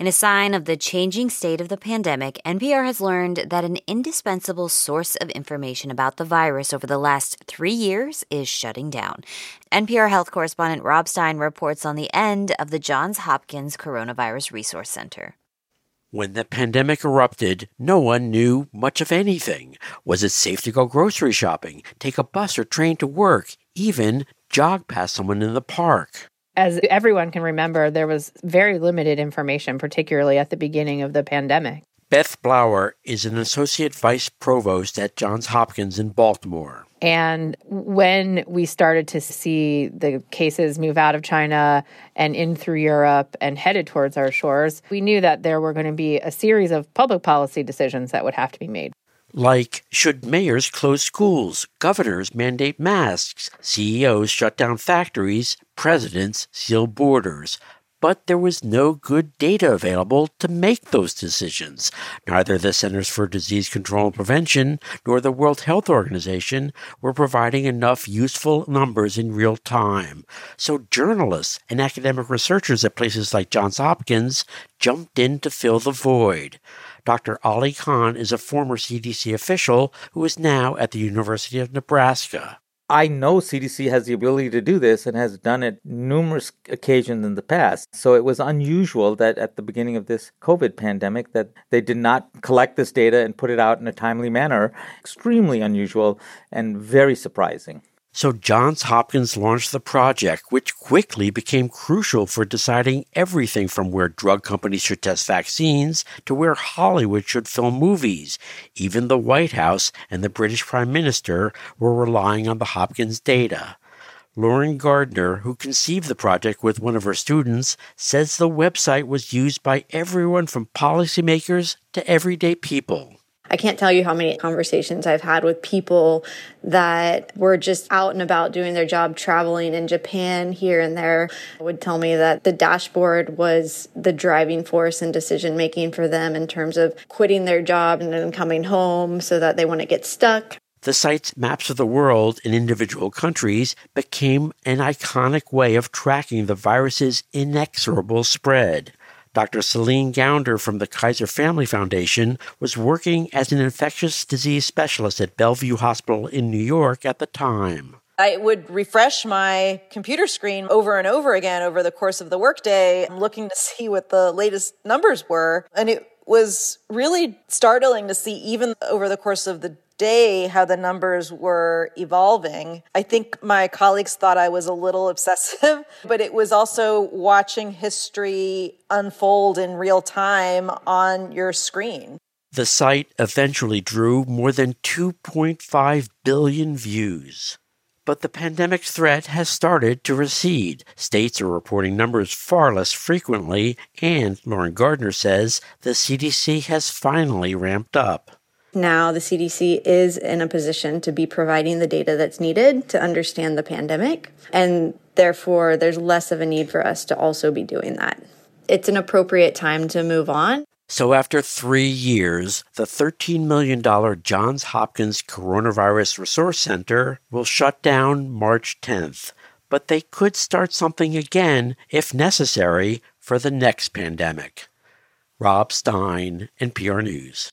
In a sign of the changing state of the pandemic, NPR has learned that an indispensable source of information about the virus over the last three years is shutting down. NPR health correspondent Rob Stein reports on the end of the Johns Hopkins Coronavirus Resource Center. When the pandemic erupted, no one knew much of anything. Was it safe to go grocery shopping, take a bus or train to work, even jog past someone in the park? As everyone can remember, there was very limited information, particularly at the beginning of the pandemic. Beth Blauer is an associate vice provost at Johns Hopkins in Baltimore. And when we started to see the cases move out of China and in through Europe and headed towards our shores, we knew that there were going to be a series of public policy decisions that would have to be made. Like, should mayors close schools, governors mandate masks, CEOs shut down factories, presidents seal borders? but there was no good data available to make those decisions. Neither the Centers for Disease Control and Prevention nor the World Health Organization were providing enough useful numbers in real time. So journalists and academic researchers at places like Johns Hopkins jumped in to fill the void. Dr. Ali Khan is a former CDC official who is now at the University of Nebraska. I know CDC has the ability to do this and has done it numerous occasions in the past. So it was unusual that at the beginning of this COVID pandemic that they did not collect this data and put it out in a timely manner. Extremely unusual and very surprising. So Johns Hopkins launched the project, which quickly became crucial for deciding everything from where drug companies should test vaccines to where Hollywood should film movies. Even the White House and the British Prime Minister were relying on the Hopkins data. Lauren Gardner, who conceived the project with one of her students, says the website was used by everyone from policymakers to everyday people. I can't tell you how many conversations I've had with people that were just out and about doing their job, traveling in Japan here and there, would tell me that the dashboard was the driving force and decision making for them in terms of quitting their job and then coming home so that they wouldn't get stuck. The site's maps of the world in individual countries became an iconic way of tracking the virus's inexorable spread. Dr. Celine Gounder from the Kaiser Family Foundation was working as an infectious disease specialist at Bellevue Hospital in New York at the time. I would refresh my computer screen over and over again over the course of the workday, looking to see what the latest numbers were. And it was really startling to see, even over the course of the day how the numbers were evolving. I think my colleagues thought I was a little obsessive, but it was also watching history unfold in real time on your screen. The site eventually drew more than 2.5 billion views. But the pandemic threat has started to recede. States are reporting numbers far less frequently, and Lauren Gardner says the CDC has finally ramped up. Now, the CDC is in a position to be providing the data that's needed to understand the pandemic, and therefore, there's less of a need for us to also be doing that. It's an appropriate time to move on. So, after three years, the $13 million Johns Hopkins Coronavirus Resource Center will shut down March 10th. But they could start something again, if necessary, for the next pandemic. Rob Stein, NPR News.